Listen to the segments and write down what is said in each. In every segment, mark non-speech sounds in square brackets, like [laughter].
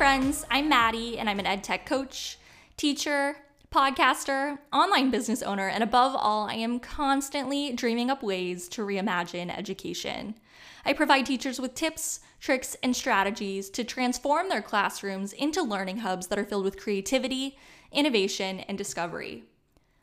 friends. I'm Maddie, and I'm an ed tech coach, teacher, podcaster, online business owner, and above all, I am constantly dreaming up ways to reimagine education. I provide teachers with tips, tricks, and strategies to transform their classrooms into learning hubs that are filled with creativity, innovation, and discovery.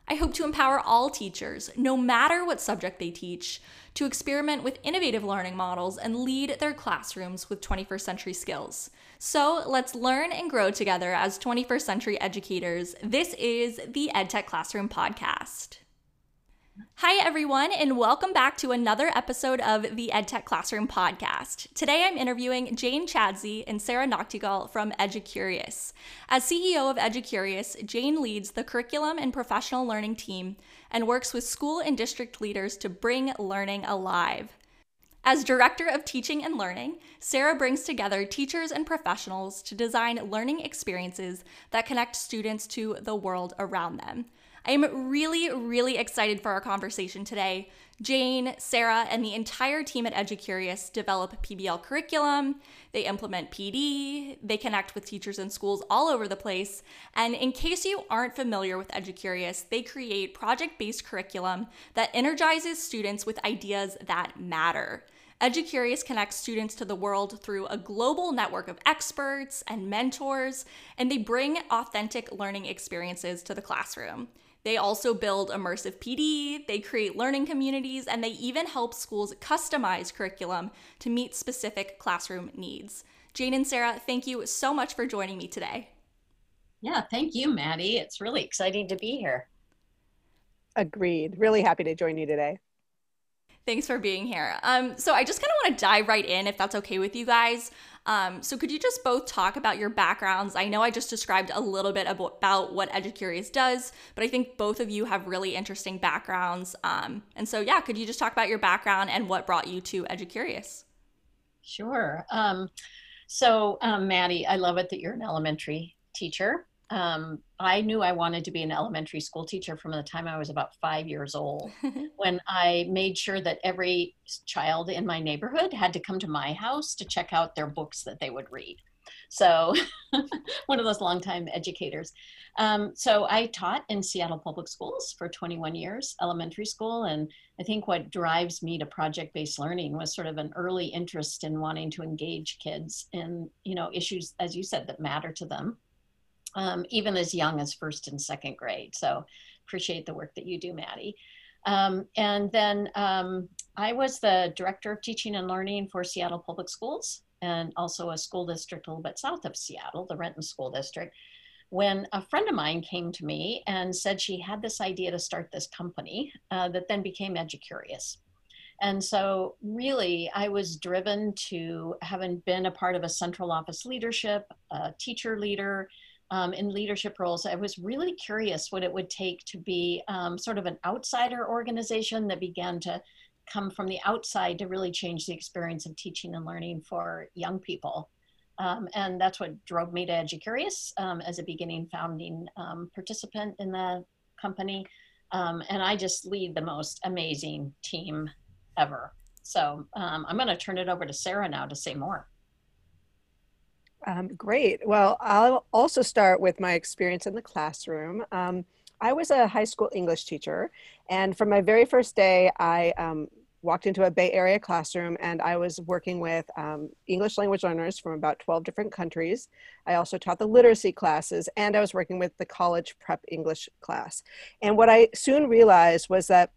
I hope to empower all teachers, no matter what subject they teach, to experiment with innovative learning models and lead their classrooms with 21st century skills. So let's learn and grow together as 21st century educators. This is the EdTech Classroom Podcast. Hi, everyone, and welcome back to another episode of the EdTech Classroom podcast. Today I'm interviewing Jane Chadsey and Sarah Nachtigal from EduCurious. As CEO of EduCurious, Jane leads the curriculum and professional learning team and works with school and district leaders to bring learning alive. As Director of Teaching and Learning, Sarah brings together teachers and professionals to design learning experiences that connect students to the world around them. I am really, really excited for our conversation today. Jane, Sarah, and the entire team at EduCurious develop PBL curriculum, they implement PD, they connect with teachers in schools all over the place. And in case you aren't familiar with EduCurious, they create project based curriculum that energizes students with ideas that matter. EduCurious connects students to the world through a global network of experts and mentors, and they bring authentic learning experiences to the classroom. They also build immersive PD, they create learning communities, and they even help schools customize curriculum to meet specific classroom needs. Jane and Sarah, thank you so much for joining me today. Yeah, thank you, Maddie. It's really exciting to be here. Agreed. Really happy to join you today. Thanks for being here. Um, so I just kind of want to dive right in, if that's okay with you guys. Um, so could you just both talk about your backgrounds? I know I just described a little bit about what EduCurious does, but I think both of you have really interesting backgrounds. Um, and so, yeah, could you just talk about your background and what brought you to EduCurious? Sure. Um, so, um, Maddie, I love it that you're an elementary teacher um, I knew I wanted to be an elementary school teacher from the time I was about five years old. [laughs] when I made sure that every child in my neighborhood had to come to my house to check out their books that they would read. So, [laughs] one of those longtime educators. Um, so, I taught in Seattle Public Schools for 21 years, elementary school. And I think what drives me to project based learning was sort of an early interest in wanting to engage kids in, you know, issues, as you said, that matter to them um, even as young as first and second grade. So appreciate the work that you do, Maddie. Um, and then um, I was the director of teaching and learning for Seattle Public Schools and also a school district a little bit south of Seattle, the Renton School District, when a friend of mine came to me and said she had this idea to start this company uh, that then became EduCurious. And so, really, I was driven to having been a part of a central office leadership, a teacher leader, um, in leadership roles, I was really curious what it would take to be um, sort of an outsider organization that began to come from the outside to really change the experience of teaching and learning for young people. Um, and that's what drove me to EduCurious um, as a beginning founding um, participant in the company. Um, and I just lead the most amazing team ever. So I'm going to turn it over to Sarah now to say more. Um, great. Well, I'll also start with my experience in the classroom. Um, I was a high school English teacher, and from my very first day, I um, walked into a Bay Area classroom and I was working with um, English language learners from about 12 different countries. I also taught the literacy classes and I was working with the college prep English class. And what I soon realized was that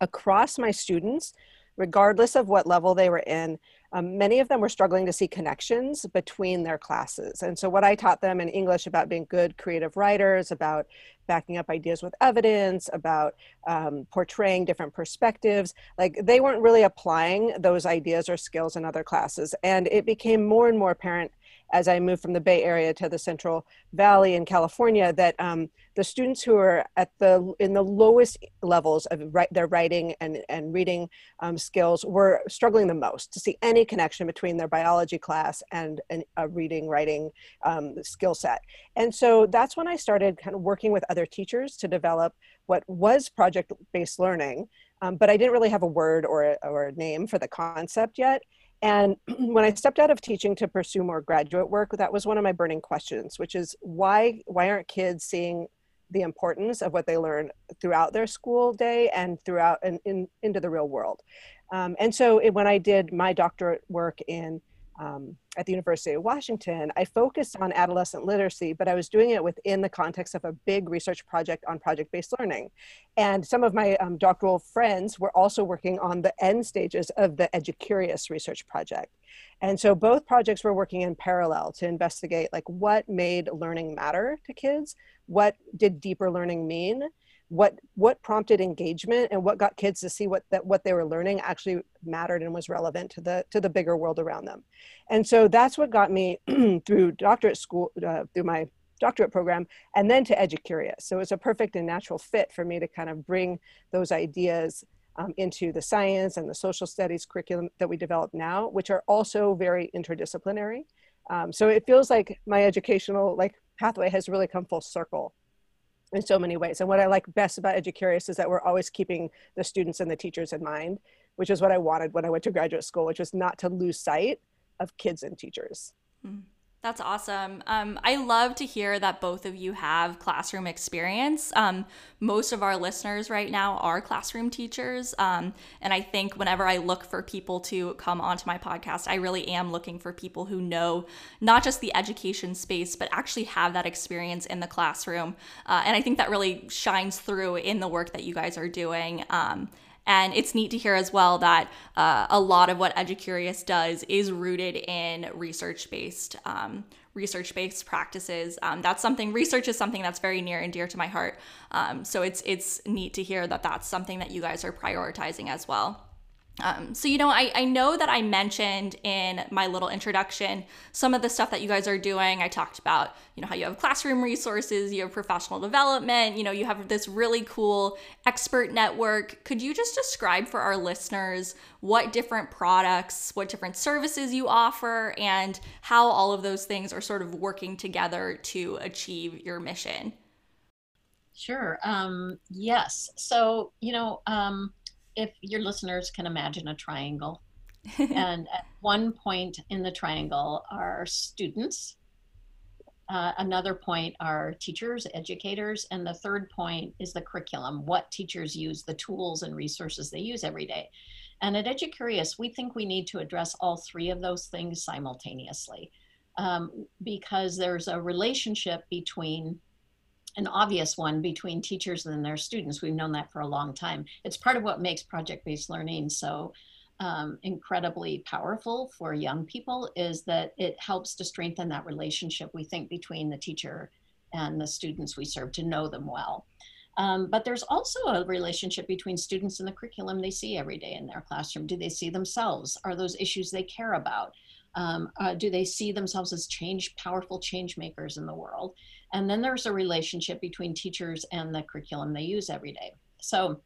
across my students, regardless of what level they were in, um, many of them were struggling to see connections between their classes. And so, what I taught them in English about being good creative writers, about backing up ideas with evidence, about um, portraying different perspectives, like they weren't really applying those ideas or skills in other classes. And it became more and more apparent as I moved from the Bay Area to the Central Valley in California that um, the students who are at the in the lowest levels of their writing and, and reading um, skills were struggling the most to see any connection between their biology class and an, a reading writing um, skill set. And so that's when I started kind of working with other teachers to develop what was project-based learning, um, but I didn't really have a word or a, or a name for the concept yet. And [clears throat] when I stepped out of teaching to pursue more graduate work, that was one of my burning questions, which is why why aren't kids seeing the importance of what they learn throughout their school day and throughout and in, into the real world? Um, and so it, when I did my doctorate work in um, at the University of Washington, I focused on adolescent literacy, but I was doing it within the context of a big research project on project based learning. And some of my um, doctoral friends were also working on the end stages of the EduCurious research project. And so both projects were working in parallel to investigate like what made learning matter to kids, what did deeper learning mean, what what prompted engagement and what got kids to see what that what they were learning actually mattered and was relevant to the to the bigger world around them. And so that's what got me [clears throat] through doctorate school uh, through my doctorate program and then to educurious. So it's a perfect and natural fit for me to kind of bring those ideas um, into the science and the social studies curriculum that we develop now which are also very interdisciplinary. Um, so it feels like my educational like pathway has really come full circle in so many ways. And what I like best about EduCurious is that we're always keeping the students and the teachers in mind, which is what I wanted when I went to graduate school, which was not to lose sight of kids and teachers. Mm. That's awesome. Um, I love to hear that both of you have classroom experience. Um, most of our listeners right now are classroom teachers. Um, and I think whenever I look for people to come onto my podcast, I really am looking for people who know not just the education space, but actually have that experience in the classroom. Uh, and I think that really shines through in the work that you guys are doing. Um, and it's neat to hear as well that uh, a lot of what EduCurious does is rooted in research based. Um, research based practices um, that's something research is something that's very near and dear to my heart um, so it's it's neat to hear that that's something that you guys are prioritizing as well um, so, you know, I, I know that I mentioned in my little introduction some of the stuff that you guys are doing. I talked about, you know, how you have classroom resources, you have professional development, you know, you have this really cool expert network. Could you just describe for our listeners what different products, what different services you offer, and how all of those things are sort of working together to achieve your mission? Sure. Um, yes. So, you know, um, if your listeners can imagine a triangle. [laughs] and at one point in the triangle are students. Uh, another point are teachers, educators, and the third point is the curriculum, what teachers use, the tools and resources they use every day. And at EduCurious, we think we need to address all three of those things simultaneously um, because there's a relationship between an obvious one between teachers and their students. We've known that for a long time. It's part of what makes project-based learning so um, incredibly powerful for young people is that it helps to strengthen that relationship we think between the teacher and the students we serve to know them well. Um, but there's also a relationship between students and the curriculum they see every day in their classroom. Do they see themselves? Are those issues they care about? Um, uh, do they see themselves as change, powerful change makers in the world? And then there's a relationship between teachers and the curriculum they use every day. So,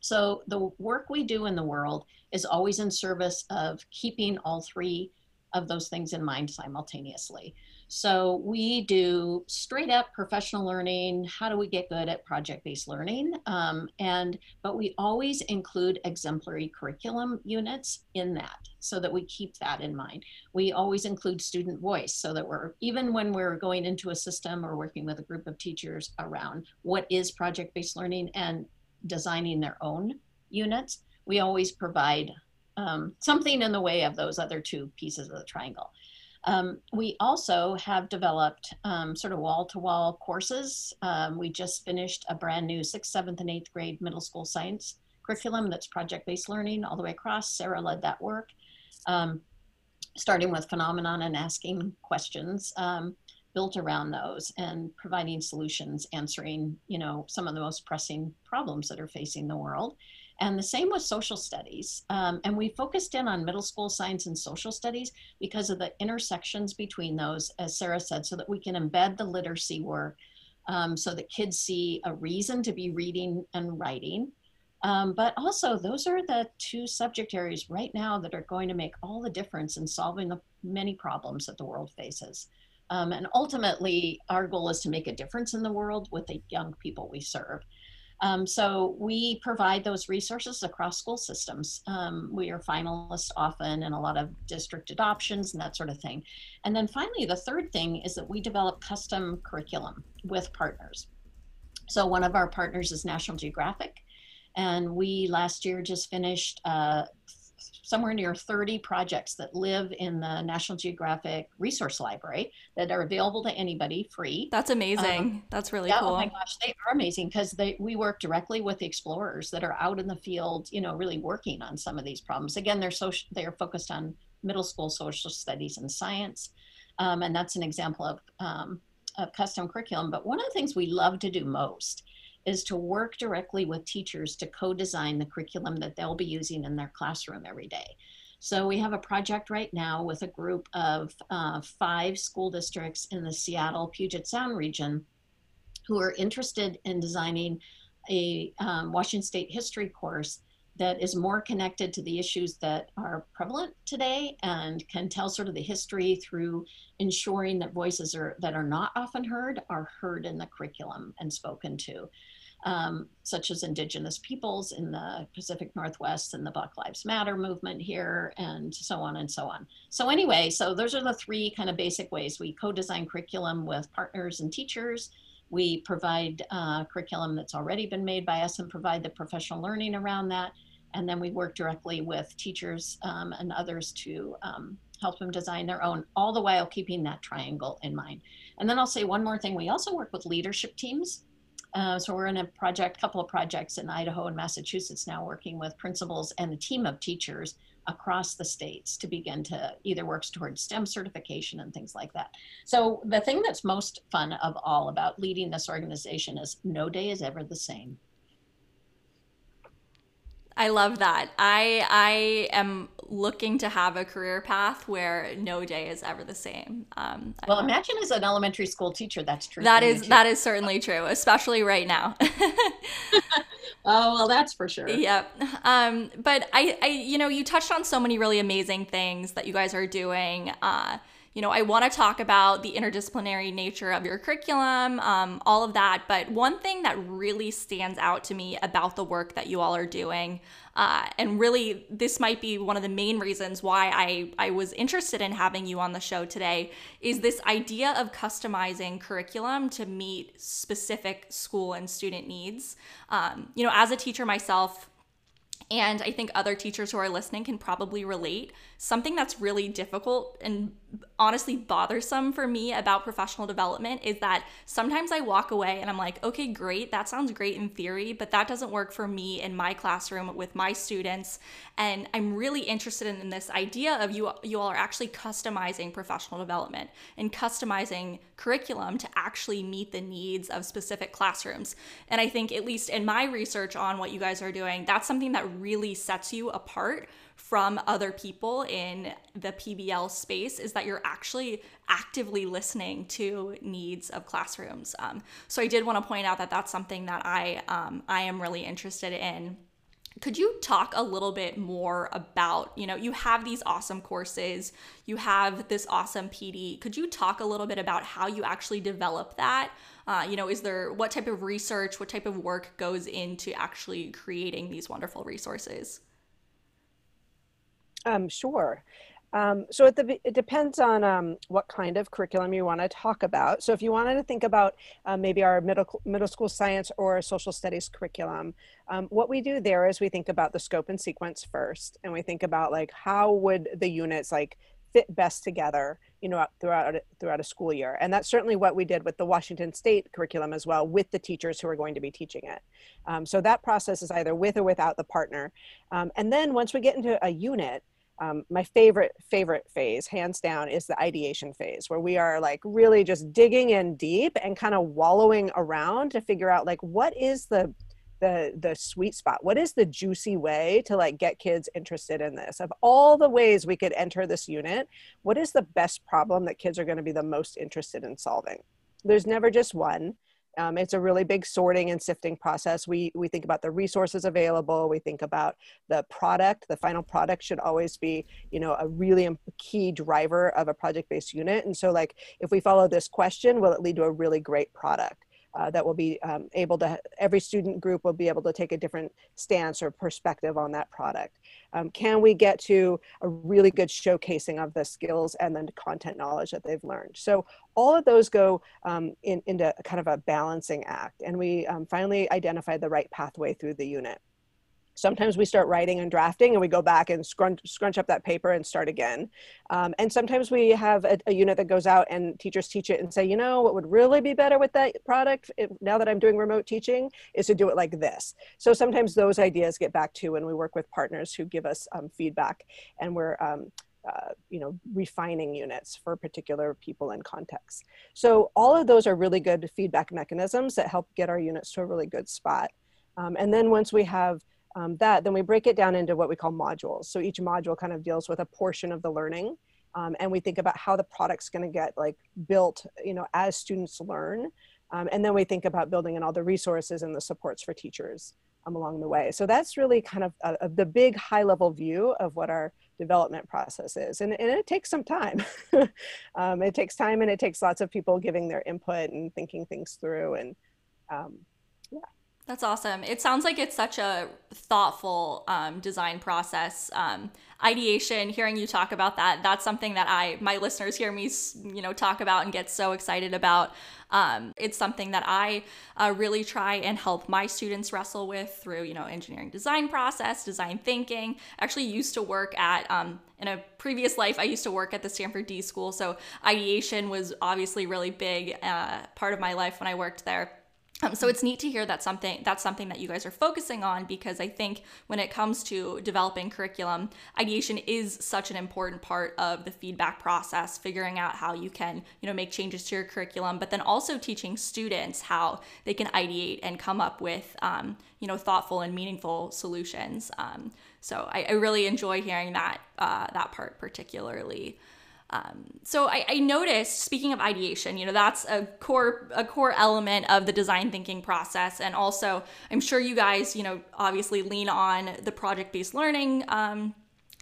so the work we do in the world is always in service of keeping all three of those things in mind simultaneously. So we do straight up professional learning. How do we get good at project-based learning? Um, and but we always include exemplary curriculum units in that, so that we keep that in mind. We always include student voice, so that we're even when we're going into a system or working with a group of teachers around what is project-based learning and designing their own units, we always provide um, something in the way of those other two pieces of the triangle. Um, we also have developed um, sort of wall-to-wall courses. Um, we just finished a brand new sixth, seventh, and eighth grade middle school science curriculum that's project-based learning all the way across. Sarah led that work, um, starting with phenomenon and asking questions um, built around those and providing solutions, answering you know some of the most pressing problems that are facing the world. And the same with social studies. Um, and we focused in on middle school science and social studies because of the intersections between those, as Sarah said, so that we can embed the literacy work um, so that kids see a reason to be reading and writing. Um, but also, those are the two subject areas right now that are going to make all the difference in solving the many problems that the world faces. Um, and ultimately, our goal is to make a difference in the world with the young people we serve. Um, so we provide those resources across school systems. Um, we are finalists often in a lot of district adoptions and that sort of thing. And then finally, the third thing is that we develop custom curriculum with partners. So one of our partners is National Geographic. And we last year just finished uh, somewhere near 30 projects that live in the National Geographic Resource Library that are available to anybody free. That's amazing. Um, That's really yeah, cool. Oh my gosh, they are amazing because they we work directly with the explorers that are out in the field, you know, really working on some of these problems. Again, they're social they are focused on middle school social studies and science. Um, and that's an example of, um, of custom curriculum. But one of the things we love to do most is to work directly with teachers to co-design the curriculum that they'll be using in their classroom every day. So we have a project right now with a group of uh, five school districts in the Seattle Puget Sound region who are interested in designing a um, Washington State history course that is more connected to the issues that are prevalent today and can tell sort of the history through ensuring that voices are that are not often heard are heard in the curriculum and spoken to um, such as indigenous peoples in the Pacific Northwest and the Black Lives Matter movement here, and so on and so on. So, anyway, so those are the three kind of basic ways we co design curriculum with partners and teachers. We provide uh, curriculum that's already been made by us and provide the professional learning around that. And then we work directly with teachers um, and others to um, help them design their own, all the while keeping that triangle in mind. And then I'll say one more thing. We also work with leadership teams. Uh, so we're in a project, couple of projects in Idaho and Massachusetts now, working with principals and a team of teachers across the states to begin to either work towards STEM certification and things like that. So the thing that's most fun of all about leading this organization is no day is ever the same. I love that. I I am looking to have a career path where no day is ever the same. Um, well, imagine as an elementary school teacher, that's true. That is that is certainly true, especially right now. [laughs] [laughs] oh well, that's for sure. Yep. Um, but I, I, you know, you touched on so many really amazing things that you guys are doing. Uh, you know, I want to talk about the interdisciplinary nature of your curriculum, um, all of that. But one thing that really stands out to me about the work that you all are doing, uh, and really this might be one of the main reasons why I, I was interested in having you on the show today, is this idea of customizing curriculum to meet specific school and student needs. Um, you know, as a teacher myself, and I think other teachers who are listening can probably relate. Something that's really difficult and honestly bothersome for me about professional development is that sometimes I walk away and I'm like, okay, great, that sounds great in theory, but that doesn't work for me in my classroom with my students. And I'm really interested in this idea of you you all are actually customizing professional development and customizing curriculum to actually meet the needs of specific classrooms. And I think at least in my research on what you guys are doing, that's something that really sets you apart from other people in the PBL space is that you're actually actively listening to needs of classrooms. Um, so I did want to point out that that's something that I um, I am really interested in. Could you talk a little bit more about, you know, you have these awesome courses, you have this awesome PD. Could you talk a little bit about how you actually develop that? Uh, you know, is there what type of research, what type of work goes into actually creating these wonderful resources? Um, sure. Um, so it, it depends on um, what kind of curriculum you want to talk about. So if you wanted to think about uh, maybe our middle, middle school science or social studies curriculum, um, what we do there is we think about the scope and sequence first, and we think about like how would the units like fit best together, you know, throughout throughout a school year. And that's certainly what we did with the Washington State curriculum as well, with the teachers who are going to be teaching it. Um, so that process is either with or without the partner. Um, and then once we get into a unit, um, my favorite favorite phase hands down is the ideation phase where we are like really just digging in deep and kind of wallowing around to figure out like what is the the the sweet spot? What is the juicy way to like get kids interested in this? Of all the ways we could enter this unit what is the best problem that kids are going to be the most interested in solving? There's never just one um, it's a really big sorting and sifting process. We, we think about the resources available. We think about the product. The final product should always be, you know, a really key driver of a project-based unit. And so like, if we follow this question, will it lead to a really great product? Uh, that will be um, able to, every student group will be able to take a different stance or perspective on that product. Um, can we get to a really good showcasing of the skills and then content knowledge that they've learned? So all of those go um, in, into kind of a balancing act. And we um, finally identified the right pathway through the unit sometimes we start writing and drafting and we go back and scrunch, scrunch up that paper and start again. Um, and sometimes we have a, a, unit that goes out and teachers teach it and say you know what would really be better with that product if, now that i'm doing remote teaching is to do it like this. So sometimes those ideas get back to when we work with partners who give us um, feedback and we're um, uh, you know refining units for particular people and contexts so all of those are really good feedback mechanisms that help get our units to a really good spot. Um, and then once we have um, that, then we break it down into what we call modules. So each module kind of deals with a portion of the learning. Um, and we think about how the product's going to get like built, you know, as students learn. Um, and then we think about building in all the resources and the supports for teachers um, along the way. So that's really kind of a, a, the big high level view of what our development process is. And, and it takes some time. [laughs] Um, it takes time and it takes lots of people giving their input and thinking things through. And um. That's awesome. It sounds like it's such a thoughtful um, design process. Um, ideation, hearing you talk about that, that's something that I, my listeners hear me, you know, talk about and get so excited about. Um, it's something that I uh, really try and help my students wrestle with through, you know, engineering design process, design thinking. I actually used to work at, um, in a previous life, I used to work at the Stanford D School. So ideation was obviously really big uh, part of my life when I worked there. Um, so it's neat to hear that something that's something that you guys are focusing on because I think when it comes to developing curriculum, ideation is such an important part of the feedback process, figuring out how you can, you know, make changes to your curriculum, but then also teaching students how they can ideate and come up with, um, you know, thoughtful and meaningful solutions. Um, so I, I, really enjoy hearing that uh, that part particularly. Um, so I, I, noticed, speaking of ideation, you know that's a core a core element of the design thinking process, and also I'm sure you guys, you know, obviously lean on the project based learning um,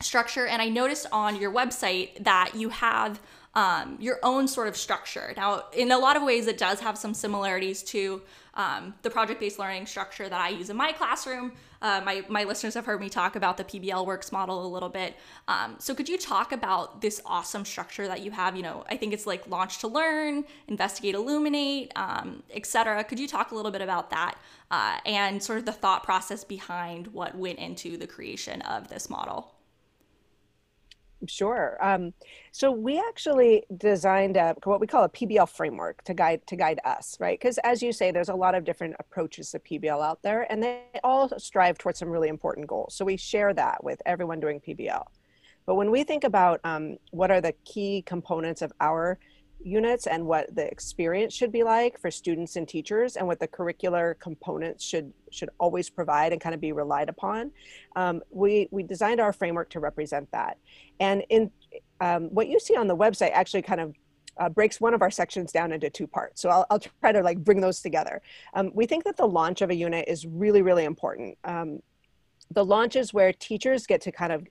structure. And I noticed on your website that you have um, your own sort of structure. Now, in a lot of ways, it does have some similarities to um, the project based learning structure that I use in my classroom. Uh, my, my listeners have heard me talk about the PBL Works model a little bit. Um, so, could you talk about this awesome structure that you have? You know, I think it's like launch to learn, investigate, illuminate, um, etc. Could you talk a little bit about that uh, and sort of the thought process behind what went into the creation of this model? Sure. Um, so we actually designed a, what we call a PBL framework to guide to guide us, right? Because as you say, there's a lot of different approaches to PBL out there, and they all strive towards some really important goals. So we share that with everyone doing PBL. But when we think about um, what are the key components of our units and what the experience should be like for students and teachers and what the curricular components should should always provide and kind of be relied upon um, we we designed our framework to represent that and in um, what you see on the website actually kind of uh, breaks one of our sections down into two parts. So I'll, I'll try to like bring those together. Um, we think that the launch of a unit is really, really important. Um, the launch is where teachers get to kind of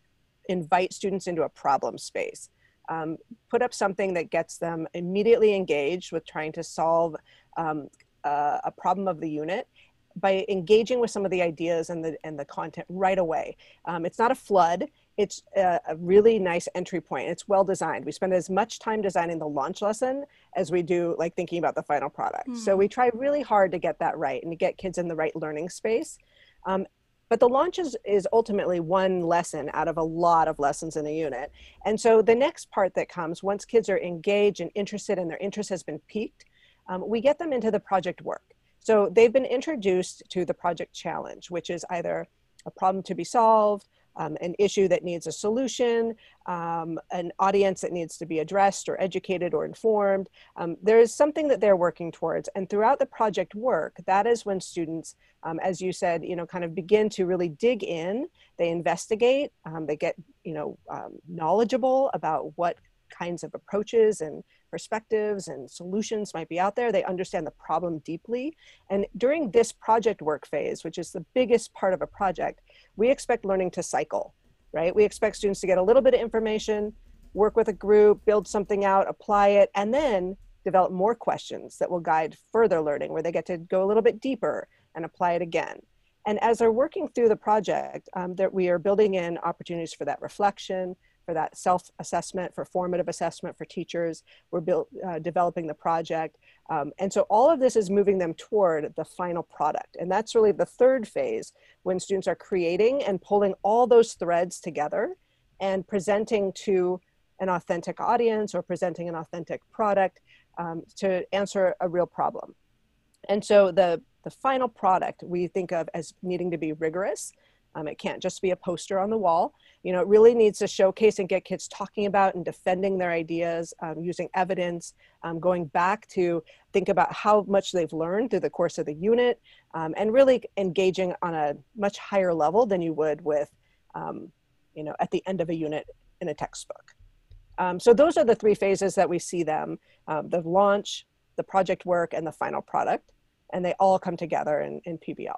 invite students into a problem space um, put up something that gets them immediately engaged with trying to solve um, uh, a problem of the unit by engaging with some of the ideas and the and the content right away. Um, it's not a flood. It's a, a, really nice entry point. It's well designed. We spend as much time designing the launch lesson as we do like thinking about the final product. Mm. So hmm. we try really hard to get that right and to get kids in the right learning space. Um, but the launch is, is ultimately one lesson out of a lot of lessons in a unit. And so the next part that comes, once kids are engaged and interested and their interest has been piqued, um, we get them into the project work. So they've been introduced to the project challenge, which is either a problem to be solved, um, an issue that needs a solution, um, an audience that needs to be addressed or educated or informed. Um, there is something that they're working towards. And throughout the project work, that is when students, um, as you said, you know, kind of begin to really dig in, they investigate, um, they get, you know, um, knowledgeable about what kinds of approaches and perspectives and solutions might be out there. They understand the problem deeply. And during this project work phase, which is the biggest part of a project, we expect learning to cycle, right? We expect students to get a little bit of information, work with a group, build something out, apply it, and then develop more questions that will guide further learning where they get to go a little bit deeper and apply it again. And as they're working through the project, um, that we are building in opportunities for that reflection, for that self-assessment, for formative assessment for teachers. We're build, uh, developing the project. Um, and so all of this is moving them toward the final product. And that's really the third phase when students are creating and pulling all those threads together and presenting to an authentic audience or presenting an authentic product um, to answer a real problem. And so the, the final product we think of as needing to be rigorous um, it can't just be a poster on the wall. You know, it really needs to showcase and get kids talking about and defending their ideas, um, using evidence, um, going back to think about how much they've learned through the course of the unit, um, and really engaging on a much higher level than you would with, um, you know, at the end of a unit in a textbook. Um, so those are the three phases that we see them, the launch, the project work, and the final product. And they all come together in, in PBL.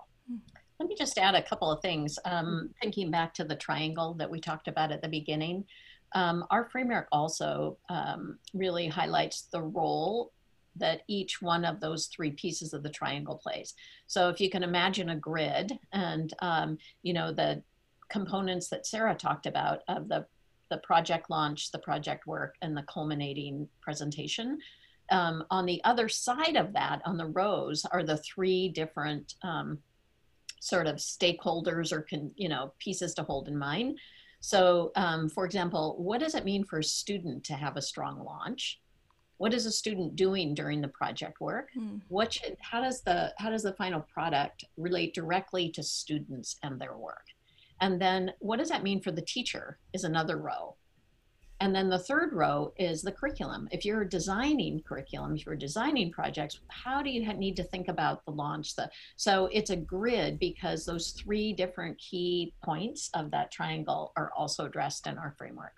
Let me just add a couple of things. Um, mm-hmm. thinking back to the triangle that we talked about at the beginning, um, our framework also um, really highlights the role that each one of those three pieces of the triangle plays. So if you can imagine a grid and, um, you know, the components that Sarah talked about of the, the project launch, the project work, and the culminating presentation, um, on the other side of that, on the rows, are the three different um, sort of stakeholders or can, you know pieces to hold in mind. So, um, for example, what does it mean for a student to have a strong launch? What is a student doing during the project work? Mm. What should, how does the how does the final product relate directly to students and their work? And then what does that mean for the teacher is another row. And then the third row is the curriculum. If you're designing curriculum, if you're designing projects, how do you need to think about the launch? The, so it's a grid because those three different key points of that triangle are also addressed in our framework.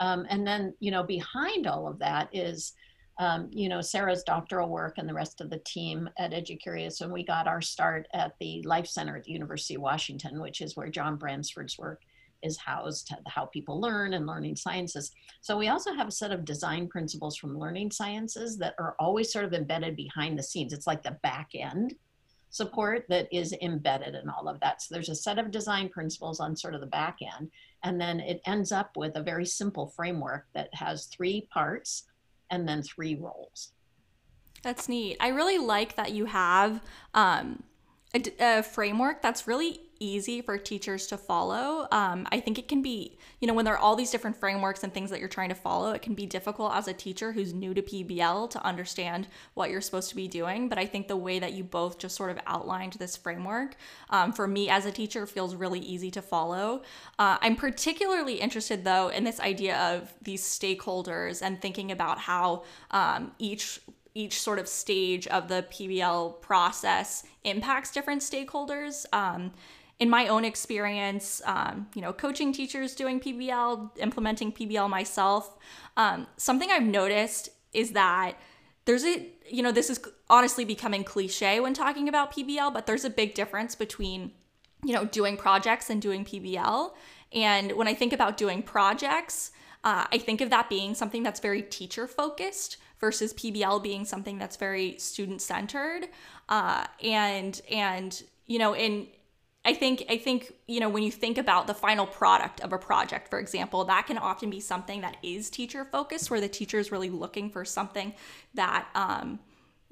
Um, and then, you know, behind all of that is, um, you know, Sarah's doctoral work and the rest of the team at EduCurious. And we got our start at the Life Center at the University of Washington, which is where John Bransford's work is housed, how people learn and learning sciences. So we also have a set of design principles from learning sciences that are always sort of embedded behind the scenes. It's like the back end support that is embedded in all of that. So there's a set of design principles on sort of the back end, and then it ends up with a very simple framework that has three parts and then three roles. That's neat. I really like that you have um, a, a framework that's really easy for teachers to follow. Um, I think it can be, you know, when there are all these different frameworks and things that you're trying to follow, it can be difficult as a teacher who's new to PBL to understand what you're supposed to be doing. But I think the way that you both just sort of outlined this framework um, for me as a teacher feels really easy to follow. Uh, I'm particularly interested, though, in this idea of these stakeholders and thinking about how um, each each sort of stage of the PBL process impacts different stakeholders. Um, in my own experience, um, you know, coaching teachers doing PBL, implementing PBL myself, um, something I've noticed is that there's a, you know, this is honestly becoming cliche when talking about PBL, but there's a big difference between, you know, doing projects and doing PBL. And when I think about doing projects, uh, I think of that being something that's very teacher focused versus PBL being something that's very student centered. Uh, and and you know, in I think I think you know when you think about the final product of a project, for example, that can often be something that is teacher focused, where the teacher is really looking for something that um,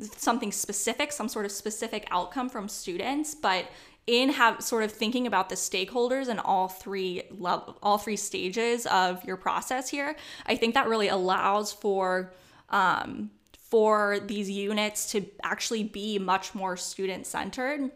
something specific, some sort of specific outcome from students, but in have sort of thinking about the stakeholders and all three level all three stages of your process here i think that really allows for um, for these units to actually be much more student centered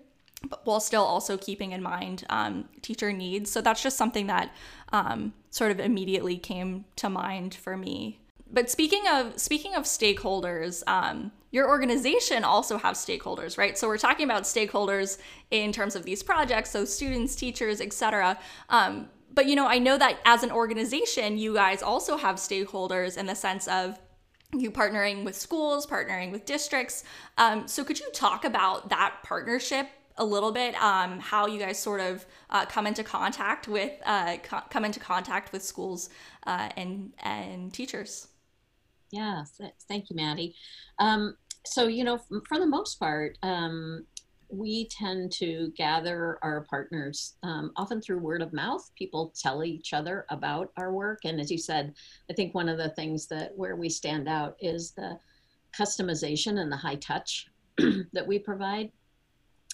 but while still also keeping in mind um, teacher needs. So that's just something that um, sort of immediately came to mind for me. But speaking of speaking of stakeholders, um, your organization also have stakeholders, right? So we're talking about stakeholders in terms of these projects, so students, teachers, etc. Um, but you know, I know that as an organization, you guys also have stakeholders in the sense of you partnering with schools, partnering with districts. Um, so could you talk about that partnership a little bit um, how you guys sort of uh, come into contact with uh, co- come into contact with schools uh, and and teachers. Yeah, thank you, Maddie. Um, so you know, for the most part, um, we tend to gather our partners um, often through word of mouth. People tell each other about our work, and as you said, I think one of the things that where we stand out is the customization and the high touch [clears throat] that we provide.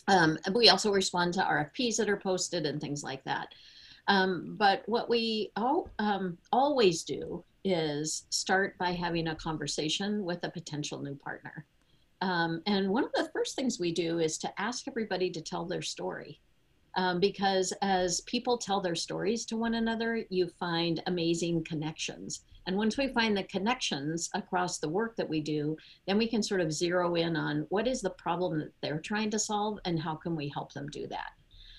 Um, we also respond to RFPs that are posted and things like that. Um, but what we all, um, always do is start by having a conversation with a potential new partner. Um, and one of the first things we do is to ask everybody to tell their story. Um, because as people tell their stories to one another, you find amazing connections. And once we find the connections across the work that we do, then we can sort of zero in on what is the problem that they're trying to solve and how can we help them do that.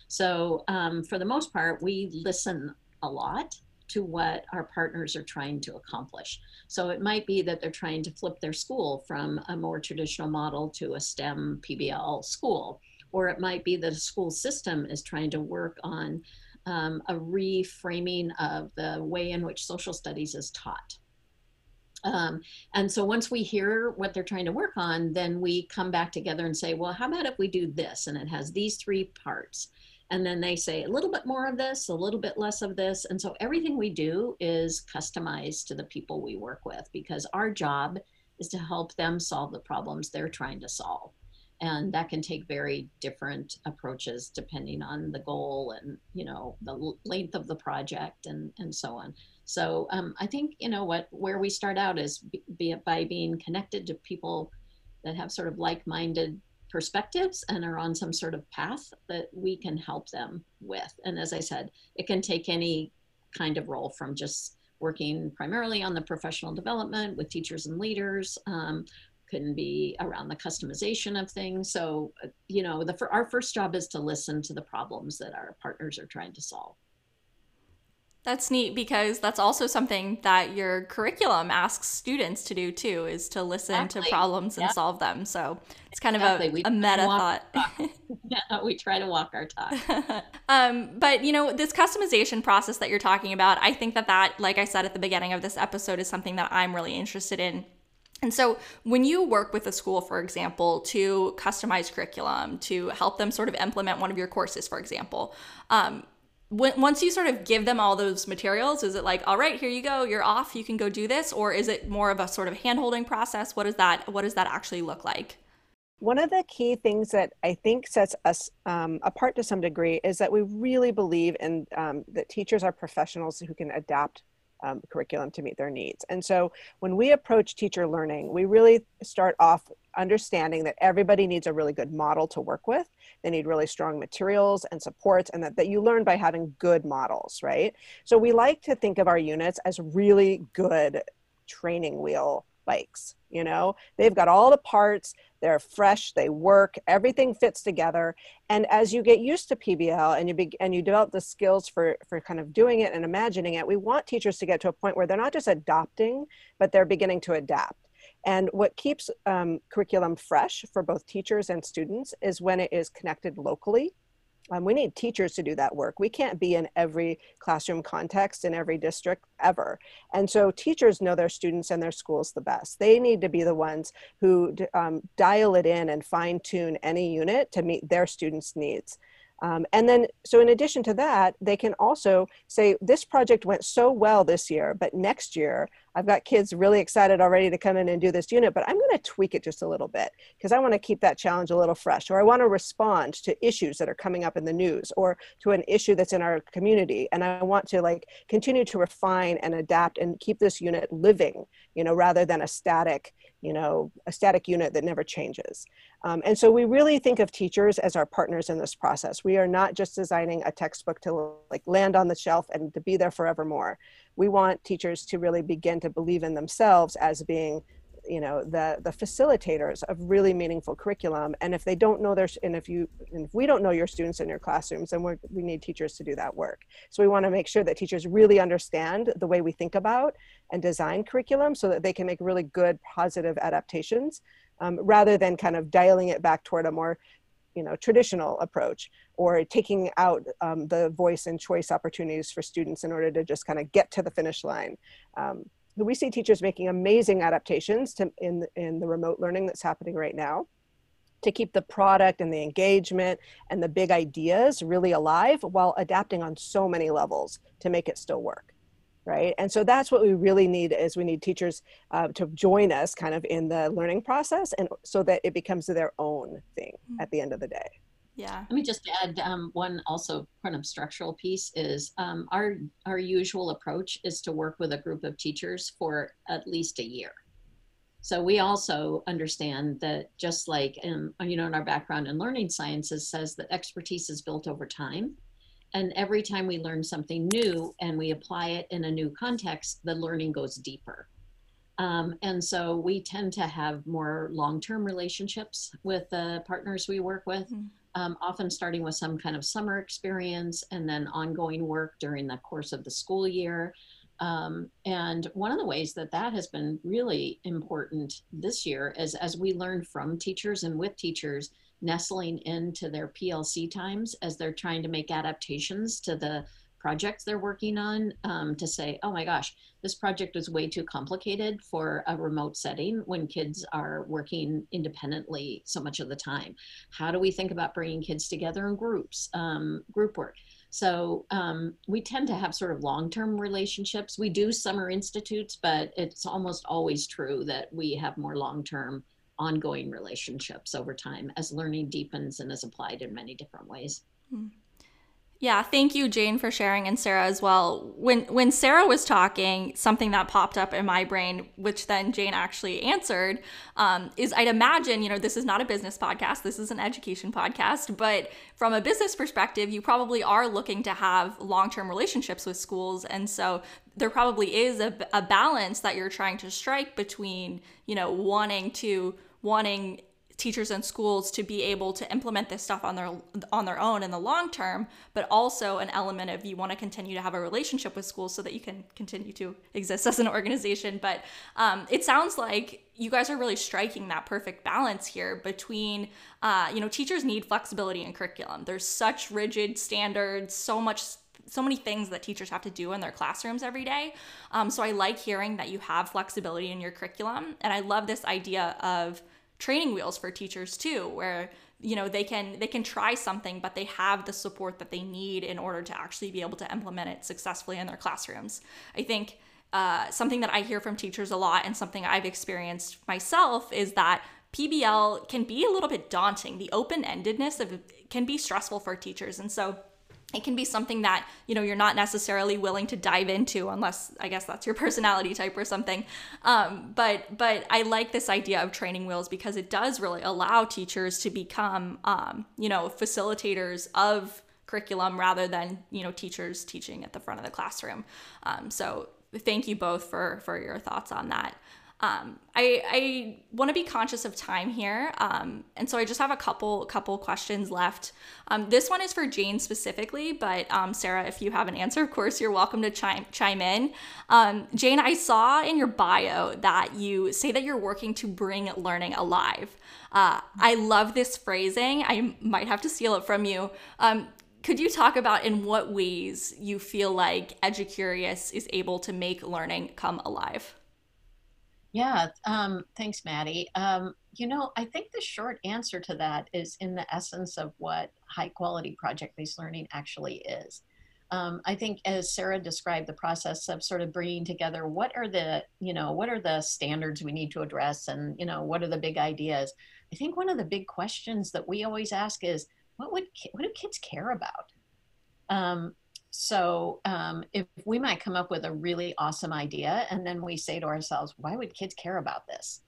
So, um, for the most part, we listen a lot to what our partners are trying to accomplish. So, it might be that they're trying to flip their school from a more traditional model to a STEM PBL school, or it might be that a school system is trying to work on um, a reframing of the way in which social studies is taught. Um, and so once we hear what they're trying to work on, then we come back together and say, well, how about if we do this? And it has these three parts. And then they say a little bit more of this, a little bit less of this. And so everything we do is customized to the people we work with because our job is to help them solve the problems they're trying to solve and that can take very different approaches depending on the goal and you know the length of the project and and so on. So um, i think you know what where we start out is be, be by being connected to people that have sort of like-minded perspectives and are on some sort of path that we can help them with. And as i said it can take any kind of role from just working primarily on the professional development with teachers and leaders um, can be around the customization of things. So, uh, you know, the for our first job is to listen to the problems that our partners are trying to solve. That's neat because that's also something that your curriculum asks students to do too, is to listen exactly. to problems and yeah. solve them. So it's kind exactly. of a, a meta thought. yeah, [laughs] [laughs] we try to walk our talk. [laughs] um, but you know, this customization process that you're talking about, I think that that, like I said at the beginning of this episode, is something that I'm really interested in and so, when you work with a school, for example, to customize curriculum, to help them sort of implement one of your courses, for example, um, once you sort of give them all those materials, is it like, all right, here you go, you're off, you can go do this, or is it more of a sort of handholding process? What does that What does that actually look like? One of the key things that I think sets us um, apart to some degree is that we really believe in um, that teachers are professionals who can adapt um, curriculum to meet their needs. And so when we approach teacher learning, we really start off understanding that everybody needs a really good model to work with. They need really strong materials and supports, and that, that you learn by having good models, right? So we like to think of our units as really good training wheel bikes you know? They've got all the parts they're fresh they work everything fits together. And as you get used to pbl and you be, and you develop the skills for for kind of doing it and imagining it we want teachers to get to a point where they're not just adopting but they're beginning to adapt. And what keeps um, curriculum fresh for both teachers and students is when it is connected locally um, we need teachers to do that work. We can't be in every classroom context in every district ever. And so teachers know their students and their schools the best. They need to be the ones who um, dial it in and fine tune any unit to meet their students' needs. Um, and then, so in addition to that, they can also say, this project went so well this year, but next year, I've got kids really excited already to come in and do this unit, but I'm going to tweak it just a little bit because I want to keep that challenge a little fresh, or I want to respond to issues that are coming up in the news or to an issue that's in our community. And I want to like continue to refine and adapt and keep this unit living, you know, rather than a static, you know, a static unit that never changes. Um, and so we really think of teachers as our partners in this process. We are not just designing a textbook to like land on the shelf and to be there forevermore. We want teachers to really begin to believe in themselves as being you know the the facilitators of really meaningful curriculum. And if they don't know their and if you and if we don't know your students in your classrooms then we we need teachers to do that work. So we want to make sure that teachers really understand the way we think about and design curriculum so that they can make really good positive adaptations um, rather than kind of dialing it back toward a more you know traditional approach or taking out um, the voice and choice opportunities for students in order to just kind of get to the finish line. Um, we see teachers making amazing adaptations to in in the remote learning that's happening right now to keep the product and the engagement and the big ideas really alive while adapting on so many levels to make it still work right? And so that's what we really need is we need teachers uh, to join us kind of in the learning process and so that it becomes their own thing mm-hmm. at the end of the day yeah let me just add um, one also kind of structural piece is um, our our usual approach is to work with a group of teachers for at least a year so we also understand that just like in, you know in our background in learning sciences says that expertise is built over time and every time we learn something new and we apply it in a new context, the learning goes deeper. Um, and so we tend to have more long term relationships with the partners we work with, mm-hmm. Um, often starting with some kind of summer experience and then ongoing work during the course of the school year. Um, and one of the ways that that has been really important this year is as we learn from teachers and with teachers nestling into their PLC times as they're trying to make adaptations to the projects they're working on um, to say, oh my gosh, this project is way too complicated for a remote setting when kids are working independently so much of the time. How do we think about bringing kids together in groups, um, group work? So um, we tend to have sort of long-term relationships. We do summer institutes, but it's almost always true that we have more long-term ongoing relationships over time as learning deepens and is applied in many different ways. Hmm. Yeah, thank you, Jane, for sharing, and Sarah as well. When when Sarah was talking, something that popped up in my brain, which then Jane actually answered, um, is I'd imagine, you know, this is not a business podcast, this is an education podcast, but from a business perspective, you probably are looking to have long term relationships with schools, and so there probably is a, a balance that you're trying to strike between, you know, wanting to wanting teachers and schools to be able to implement this stuff on their on their own in the long term but also an element of you want to continue to have a relationship with schools so that you can continue to exist as an organization but um, it sounds like you guys are really striking that perfect balance here between uh, you know teachers need flexibility in curriculum there's such rigid standards so much so many things that teachers have to do in their classrooms every day. Um, so I like hearing that you have flexibility in your curriculum, and I love this idea of training wheels for teachers too where you know they can they can try something but they have the support that they need in order to actually be able to implement it successfully in their classrooms. I think uh, something that i hear from teachers a lot and something i've experienced myself is that pbl can be a little bit daunting. The open-endedness of can be stressful for teachers. And so it can be something that you know you're not necessarily willing to dive into unless i guess that's your [laughs] personality type or something. Um, but but i like this idea of training wheels because it does really allow teachers to become um, you know facilitators of curriculum rather than you know teachers teaching at the front of the classroom. Um, so thank you both for for your thoughts on that um, I, I want to be conscious of time here, um, and so I just have a couple couple questions left. Um, this one is for Jane specifically, but um, Sarah, if you have an answer, of course, you're welcome to chime chime in. Um, Jane, I saw in your bio that you say that you're working to bring learning alive. Uh, I love this phrasing. I might have to steal it from you. Um, could you talk about in what ways you feel like EduCurious is able to make learning come alive? Yeah, um, thanks, Maddie. Um, you know, I think the short answer to that is in the essence of what high quality project based learning actually is. Um, I think as Sarah described the process of sort of bringing together what are the, you know, what are the standards we need to address and, you know, what are the big ideas? I think one of the big questions that we always ask is, what would, what do kids care about? So um, if we might come up with a really awesome idea and then we say to ourselves, why would kids care about this?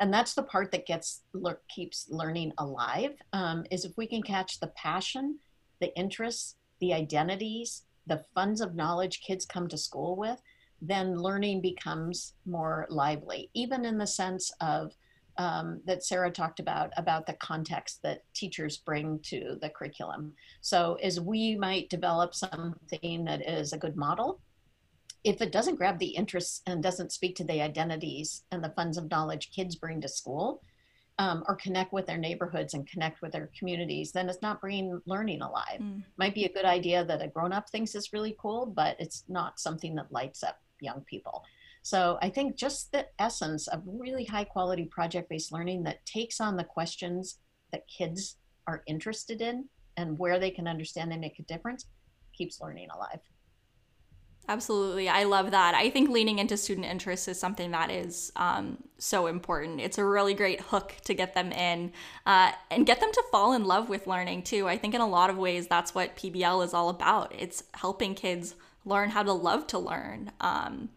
and that's the part that gets keeps learning alive um, is if we can catch the passion the interests the identities the funds of knowledge kids come to school with then learning becomes more lively even in the sense of um, that sarah talked about about the context that teachers bring to the curriculum so as we might develop something that is a good model if it doesn't grab the interests and doesn't speak to the identities and the funds of knowledge kids bring to school um, or connect with their neighborhoods and connect with their communities, then it's not bringing learning alive. Mm. Might be a good idea that a grown up thinks is really cool, but it's not something that lights up young people. So I think just the essence of really high quality project based learning that takes on the questions that kids are interested in and where they can understand they make a difference keeps learning alive. Absolutely. I love that. I think leaning into student interest is something that is um, so important. It's a really great hook to get them in uh, and get them to fall in love with learning too. I think in a lot of ways, that's what PBL is all about. It's helping kids learn how to love to learn. Um,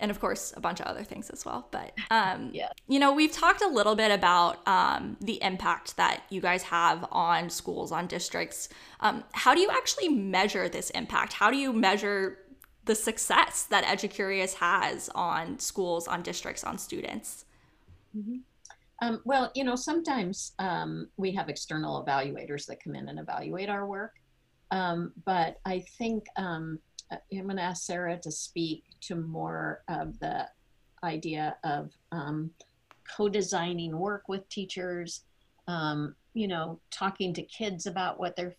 and of course, a bunch of other things as well. But, [laughs] um, yeah. you know, we've talked a little bit about um, the impact that you guys have on schools, on districts. Um, how do you actually measure this impact? How do you measure the success that Educurious has on schools, on districts, on students? Mm-hmm. Um, well, you know, sometimes um, we have external evaluators that come in and evaluate our work. Um, but I think I'm going to ask Sarah to speak to more of the idea of um, co-designing work with teachers, um, you know, talking to kids about what they're,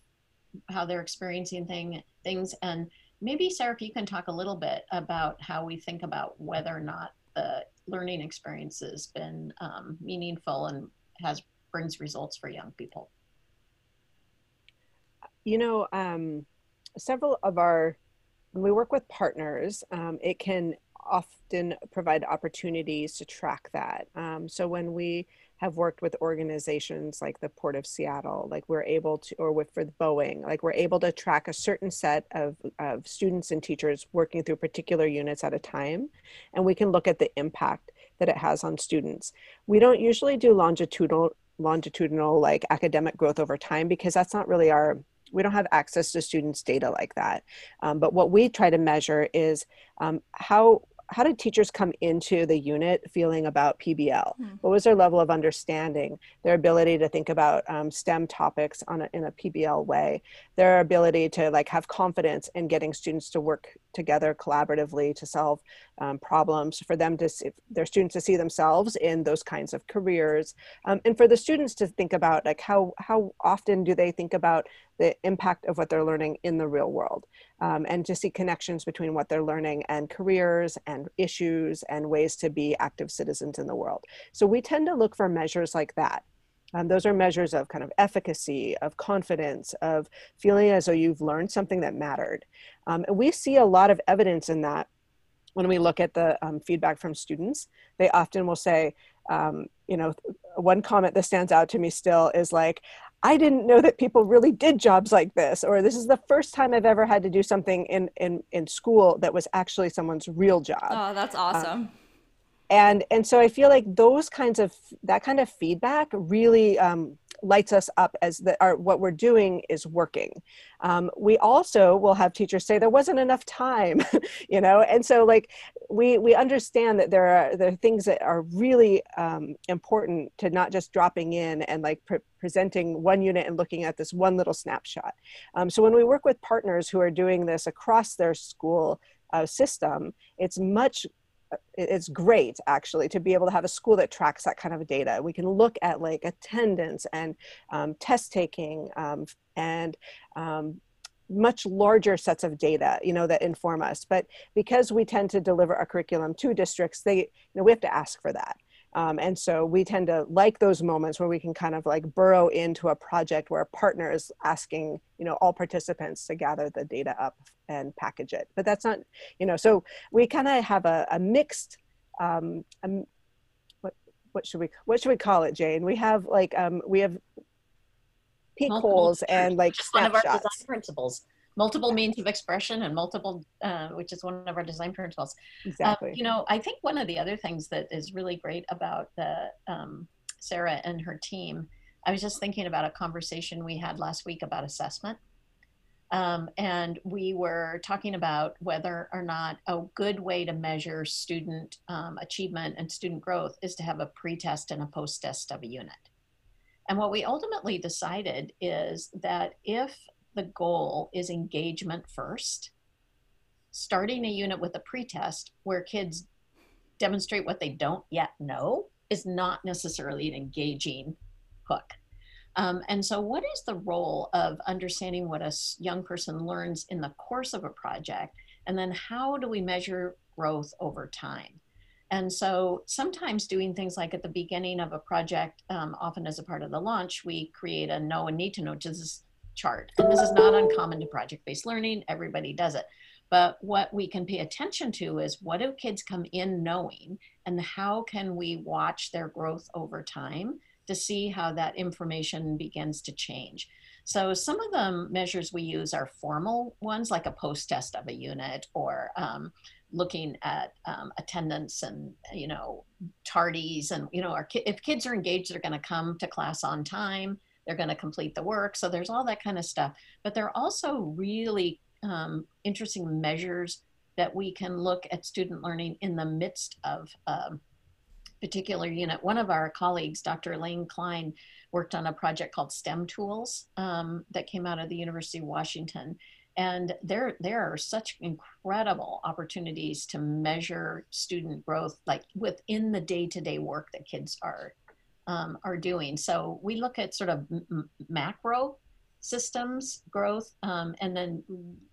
how they're experiencing thing, things, and maybe Sarah, if you can talk a little bit about how we think about whether or not the learning experience has been um, meaningful and has brings results for young people. You know, um, several of our when we work with partners, um, it can often provide opportunities to track that. Um, so when we have worked with organizations like the Port of Seattle, like we're able to, or with for Boeing, like we're able to track a certain set of, of students and teachers working through particular units at a time, and we can look at the impact that it has on students. We don't usually do longitudinal longitudinal like academic growth over time because that's not really our we don't have access to students data like that um, but what we try to measure is um, how how did teachers come into the unit feeling about PBL? Mm. What was their level of understanding, their ability to think about um, STEM topics on a, in a PBL way, their ability to like have confidence in getting students to work together collaboratively to solve um, problems, for them to see, their students to see themselves in those kinds of careers, um, and for the students to think about like how how often do they think about the impact of what they're learning in the real world um, and to see connections between what they're learning and careers and issues and ways to be active citizens in the world. So we tend to look for measures like that. Um, those are measures of kind of efficacy, of confidence, of feeling as though you've learned something that mattered. Um, and we see a lot of evidence in that when we look at the um, feedback from students. They often will say, um, you know, one comment that stands out to me still is like, I didn't know that people really did jobs like this, or this is the first time I've ever had to do something in in in school that was actually someone's real job. Oh, that's um, awesome. Um, and and so I feel like those kinds of that kind of feedback really um, lights us up as that our what we're doing is working. Um, we also will have teachers say there wasn't enough time [laughs] you know? And so like we we understand that there are there are things that are really um, important to not just dropping in and like pre- presenting one unit and looking at this one little snapshot. Um, so when we work with partners who are doing this across their school uh, system it's much it's great actually to be able to have a school that tracks that kind of data. We can look at like attendance and um, test taking um, and um, much larger sets of data, you know, that inform us. But because we tend to deliver a curriculum to districts, they, you know, we have to ask for that. Um, and so we tend to like those moments where we can kind of like burrow into a project where a partner is asking, you know, all participants to gather the data up and package it. But that's not, you know, so we kind of have a, a mixed, um, a, what, what should we, what should we call it, Jane? We have like, um, we have peak holes and like snapshots. [laughs] One of our design principles multiple means of expression and multiple, uh, which is one of our design principles. Exactly. Uh, you know, I think one of the other things that is really great about the um, Sarah and her team, I was just thinking about a conversation we had last week about assessment. Um, and we were talking about whether or not a good way to measure student um, achievement and student growth is to have a pre-test and a post-test of a unit. And what we ultimately decided is that if the goal is engagement first, starting a unit with a pretest where kids demonstrate what they don't yet know is not necessarily an engaging hook. Um, and so, what is the role of understanding what a young person learns in the course of a project? And then, how do we measure growth over time? And so, sometimes doing things like at the beginning of a project, um, often as a part of the launch, we create a know and need to know just chart. And this is not uncommon to project based learning, everybody does it. But what we can pay attention to is what do kids come in knowing, and how can we watch their growth over time to see how that information begins to change. So some of the measures we use are formal ones, like a post test of a unit, or um, looking at um, attendance and you know tardies, and you know, ki- if kids are engaged, they're going to come to class on time. They're going to complete the work. So there's all that kind of stuff. But there are also really um, interesting measures that we can look at student learning in the midst of um, particular unit. One of our colleagues, Dr. Elaine Klein, worked on a project called STEM Tools um, that came out of the University of Washington. And there, there are such incredible opportunities to measure student growth, like within the day-to-day work that kids are um, are doing. So we look at sort of m- macro systems growth, um, and then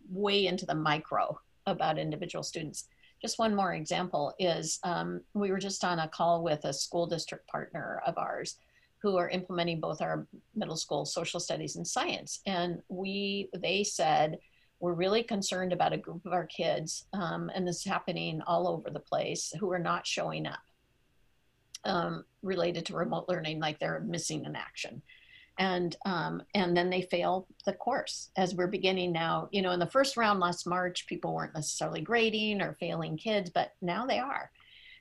way into the micro about individual students. Just one more example is um, we were just on a call with a school district partner of ours who are implementing both our middle school social studies and science. And we they said we're really concerned about a group of our kids um, and this is happening all over the place who are not showing up um, related to remote learning like they're missing an action. And um, and then they fail the course. As we're beginning now you know in the first round last march people weren't necessarily grading or failing kids but now they are.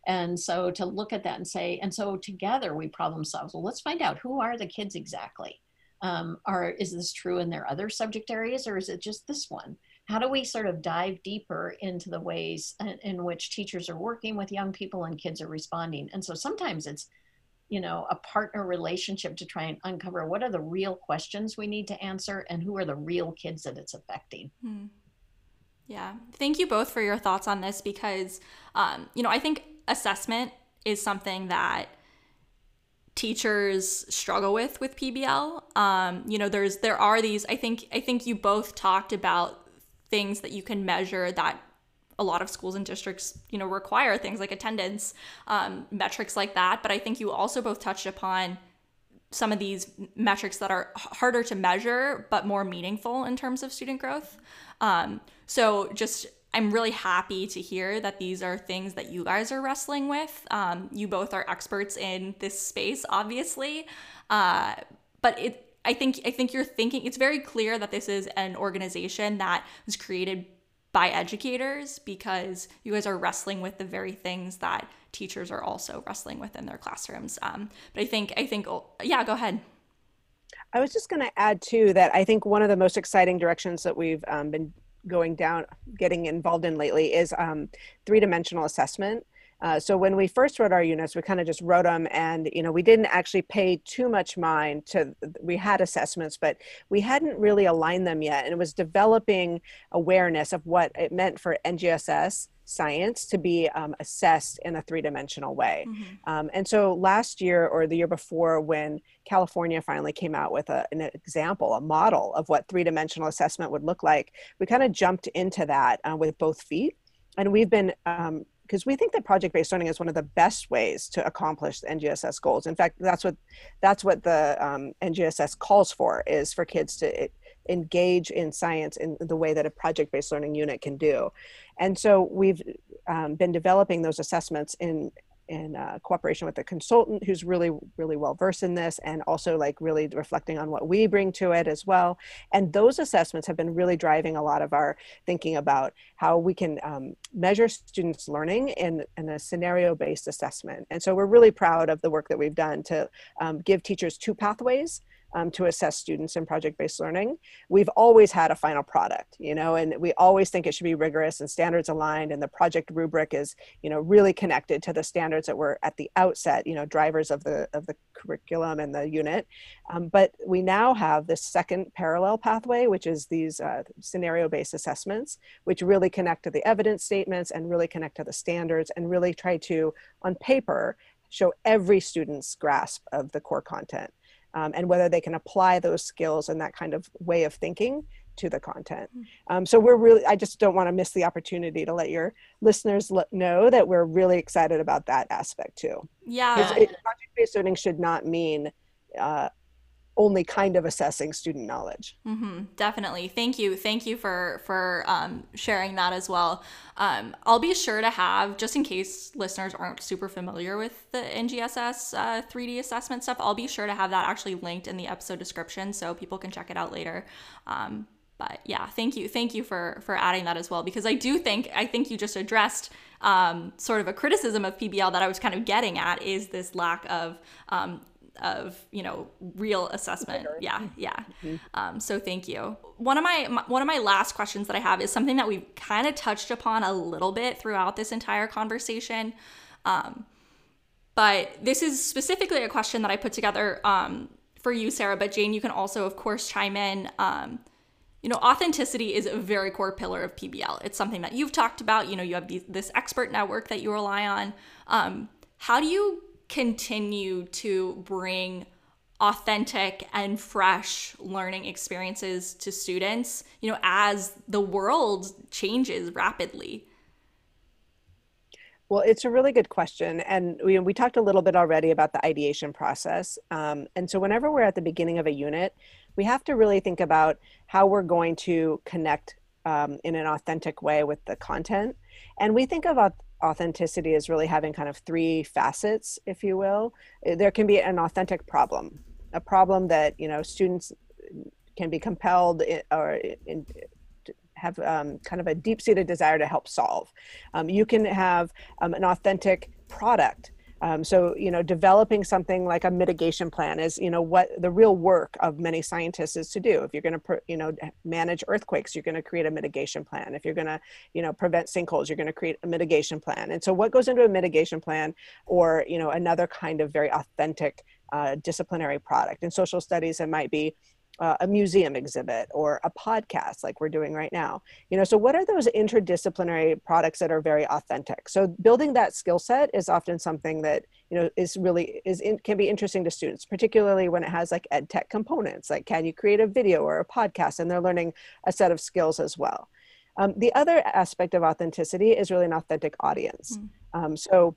And so to look at that and say and so together we problem solve. Well let's find out who are the kids exactly? Um, are is this true in their other subject areas or is it just this one how do we sort of dive deeper into the ways in, in which teachers are working with young people and kids are responding? And so sometimes it's you know a partner relationship to try and uncover what are the real questions we need to answer and who are the real kids that it's affecting. Hmm. yeah. Thank you both for your thoughts on this because um, you know i think assessment is something that teachers struggle with with pbl um, you know there's there are these i think i think you both talked about things that you can measure that a lot of schools and districts, you know, require things like attendance, um, metrics like that. But I think you also both touched upon some of these metrics that are harder to measure but more meaningful in terms of student growth. Um, so just I'm really happy to hear that these are things that you guys are wrestling with. Um, you both are experts in this space, obviously, uh, but it. I think I think you're thinking it's very clear that this is an organization that was created by educators because you guys are wrestling with the very things that teachers are also wrestling with in their classrooms. Um, but I think, I think, oh, yeah, go ahead. I was just going to add too that I think one of the most exciting directions that we've um, been going down, getting involved in lately is um, three dimensional assessment. Uh, so when we first wrote our units, we kind of just wrote them, and you know we didn't actually pay too much mind to. We had assessments, but we hadn't really aligned them yet, and it was developing awareness of what it meant for NGSS science to be um, assessed in a three-dimensional way. Mm-hmm. Um, and so last year or the year before, when California finally came out with a, an example, a model of what three-dimensional assessment would look like, we kind of jumped into that uh, with both feet and we've been um, because we think that project-based learning is one of the best ways to accomplish the NGSS goals. In fact, that's what that's what the um, NGSS calls for is for kids to engage in science in the way that a project-based learning unit can do. And so we've um, been developing those assessments in in uh, cooperation with a consultant who's really really well versed in this and also like really reflecting on what we bring to it as well. And those assessments have been really driving a lot of our thinking about how we can um, measure students learning in, in a scenario based assessment. And so we're really proud of the work that we've done to um, give teachers two pathways um, to assess students in project-based learning. We've always had a final product, you know, and we always think it should be rigorous and standards aligned and the project rubric is, you know, really connected to the standards that were at the outset, you know, drivers of the, of the curriculum and the unit. Um, but we now have this second parallel pathway, which is these uh, scenario-based assessments, which really connect to the evidence statements and really connect to the standards and really try to, on paper, show every student's grasp of the core content um, and whether they can apply those skills and that kind of way of thinking to the content. Hmm. Um, so we're really, I just don't want to miss the opportunity to let your listeners know that we're really excited about that aspect too. Yeah. Project-based learning should not mean uh, only kind of assessing student knowledge. Mm-hmm, definitely. Thank you. Thank you for for um, sharing that as well. Um, I'll be sure to have, just in case listeners aren't super familiar with the NGSS uh, 3D assessment stuff, I'll be sure to have that actually linked in the episode description so people can check it out later. Um, but yeah, thank you, thank you for for adding that as well because I do think I think you just addressed um, sort of a criticism of PBL that I was kind of getting at is this lack of um, of you know real assessment. Yeah yeah. Mm-hmm. um, so thank you. One of my, my, one of my last questions that i have is something that we've kind of touched upon a little bit throughout this entire conversation. Um, but this is specifically a question that i put together um, for you sarah but jane you can also of course chime in. Um, you know authenticity is a very core pillar of pbl it's something that you've talked about. You know you have these, this expert network that you rely on. Um, how do you continue to bring authentic and fresh learning experiences to students, you know, as the world changes rapidly? Well, it's a really good question. And we, we talked a little bit already about the ideation process. Um, and so, whenever we're at the beginning of a unit, we have to really think about how we're going to connect um, in an authentic way with the content. And we think about authenticity is really having kind of three facets, if you will. Eh, there can be an authentic problem, a problem that you know students can be compelled or in, have um, kind of a deep-seated desire to help solve. Um, you can have um, an authentic product um, so, you know, developing something like a mitigation plan is, you know, what the real work of many scientists is to do. If you're going to, you know, manage earthquakes, you're going to create a mitigation plan. If you're going to, you know, prevent sinkholes, you're going to create a mitigation plan. And so, what goes into a mitigation plan, or you know, another kind of very authentic uh, disciplinary product? In social studies, it might be uh, a museum exhibit or a podcast like we're doing right now. You know so what are those interdisciplinary products that are very authentic? So building that skill set is often something that you know is really is in, can be interesting to students particularly when it has like ed tech components like can you create a video or a podcast? And they're learning a set of skills as well. Um, the other aspect of authenticity is really an authentic audience. Mm. um, so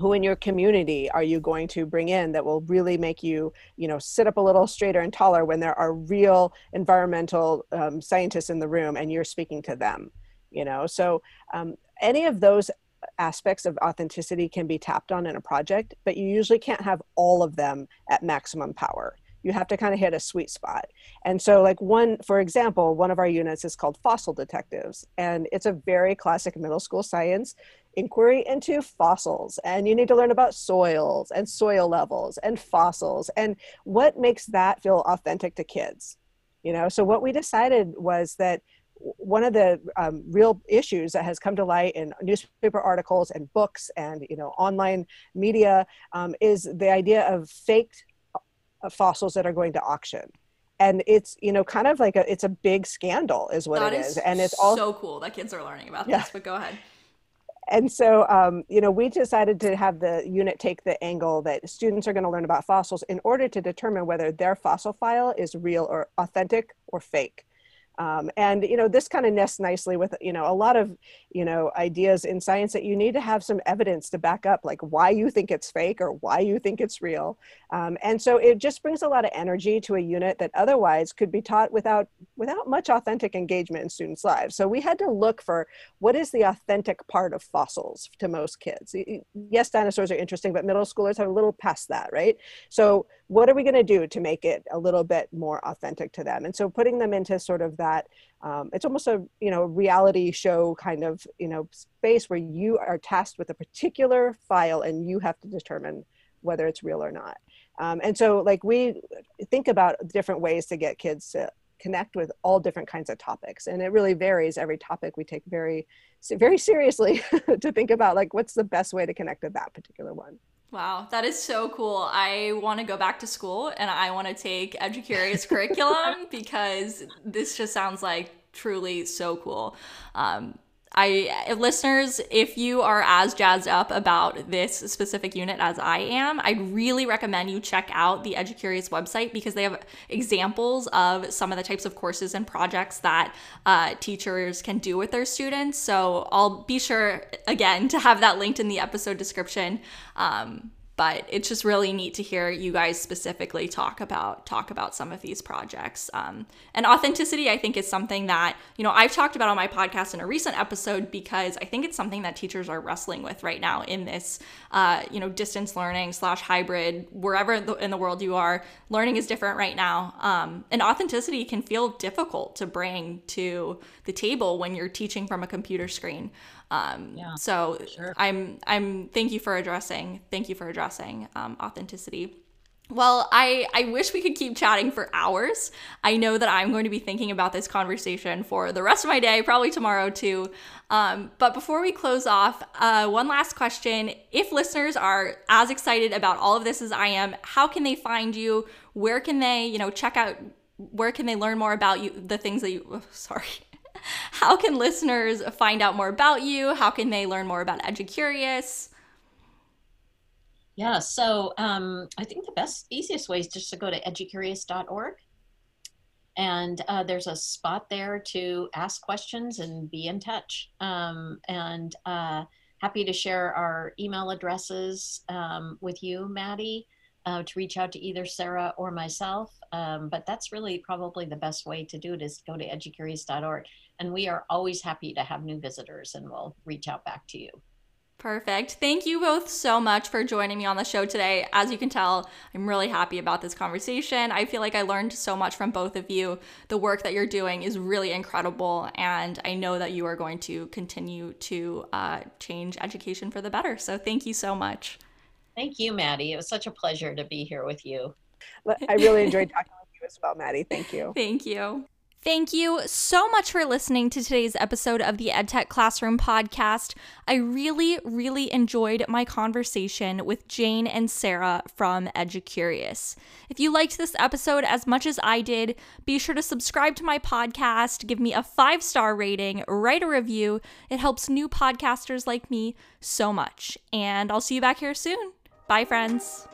who in your community are you going to bring in that will really make you you know sit up a little straighter and taller when there are real environmental um, scientists in the room and you're speaking to them you know so um, any of those aspects of authenticity can be tapped on in a project but you usually can't have all of them at maximum power you have to kind of hit a sweet spot. And so, like, one, for example, one of our units is called Fossil Detectives, and it's a very classic middle school science inquiry into fossils. And you need to learn about soils and soil levels and fossils and what makes that feel authentic to kids. You know, so what we decided was that one of the um, real issues that has come to light in newspaper articles and books and you know online media um, is the idea of faked fossils that are going to auction and it's you know kind of like a it's a big scandal is what that it is, is. and it's all so cool that kids are learning about yeah. this but go ahead and so um, you know we decided to have the unit take the angle that students are going to learn about fossils in order to determine whether their fossil file is real or authentic or fake Um, and you know this kind of nests nicely with you know a lot of you know ideas in science that you need to have some evidence to back up like why you think it's fake or why you think it's real. Um, and so it just brings a lot of energy to a unit that otherwise could be taught without without much authentic engagement in students' lives. So we had to look for what is the authentic part of fossils to most kids. Yes, dinosaurs are interesting, but middle schoolers are a little past that, right? So what are we going to do to make it a little bit more authentic to them? And so putting them into sort of that um, it's almost a you know reality show kind of you know space where you are tasked with a particular file and you have to determine whether it's real or not. Um, and so like we think about different ways to get kids to connect with all different kinds of topics and it really varies. Every topic we take very very seriously [laughs] to think about like what's the best way to connect with that particular one Wow, that is so cool. I want to go back to school and I want to take EduCurious curriculum [laughs] because this just sounds like truly so cool. Um, I listeners, if you are as jazzed up about this specific unit as I am, I'd really recommend you check out the EduCurious website because they have examples of some of the types of courses and projects that uh, teachers can do with their students. So I'll be sure again to have that linked in the episode description. Um, but it's just really neat to hear you guys specifically talk about talk about some of these projects. Um, and authenticity i think is something that you know i've talked about on my podcast in a recent episode because i think it's something that teachers are wrestling with right now in this uh, you know distance learning slash hybrid wherever in the world you are learning is different right now. Um, and authenticity can feel difficult to bring to the table when you're teaching from a computer screen um, yeah, so sure. I'm I'm thank you for addressing thank you for addressing um, authenticity. Well, I, I wish we could keep chatting for hours. I know that I'm going to be thinking about this conversation for the rest of my day, probably tomorrow too. Um, but before we close off, uh, one last question. If listeners are as excited about all of this as I am, how can they find you? Where can they, you know, check out, where can they learn more about you, the things that you, oh, [laughs] sorry, [laughs] how can listeners find out more about you? How can they learn more about EduCurious? Yeah, so um, I think the best, easiest way is just to go to educurious.org. And uh, there's a spot there to ask questions and be in touch. Um, and uh, happy to share our email addresses um, with you, Maddie, uh, to reach out to either Sarah or myself. Um, but that's really probably the best way to do it is go to educurious.org. And we are always happy to have new visitors and we'll reach out back to you. Perfect. Thank you both so much for joining me on the show today. As you can tell, I'm really happy about this conversation. I feel like I learned so much from both of you. The work that you're doing is really incredible, and I know that you are going to continue to uh, change education for the better. So, thank you so much. Thank you, Maddie. It was such a pleasure to be here with you. I really enjoyed talking with you as well, Maddie. Thank you. [laughs] Thank you. Thank you so much for listening to today's episode of the EdTech Classroom podcast. I really, really enjoyed my conversation with Jane and Sarah from EduCurious. If you liked this episode as much as I did, be sure to subscribe to my podcast, give me a five star rating, write a review. It helps new podcasters like me so much. And I'll see you back here soon. Bye, friends.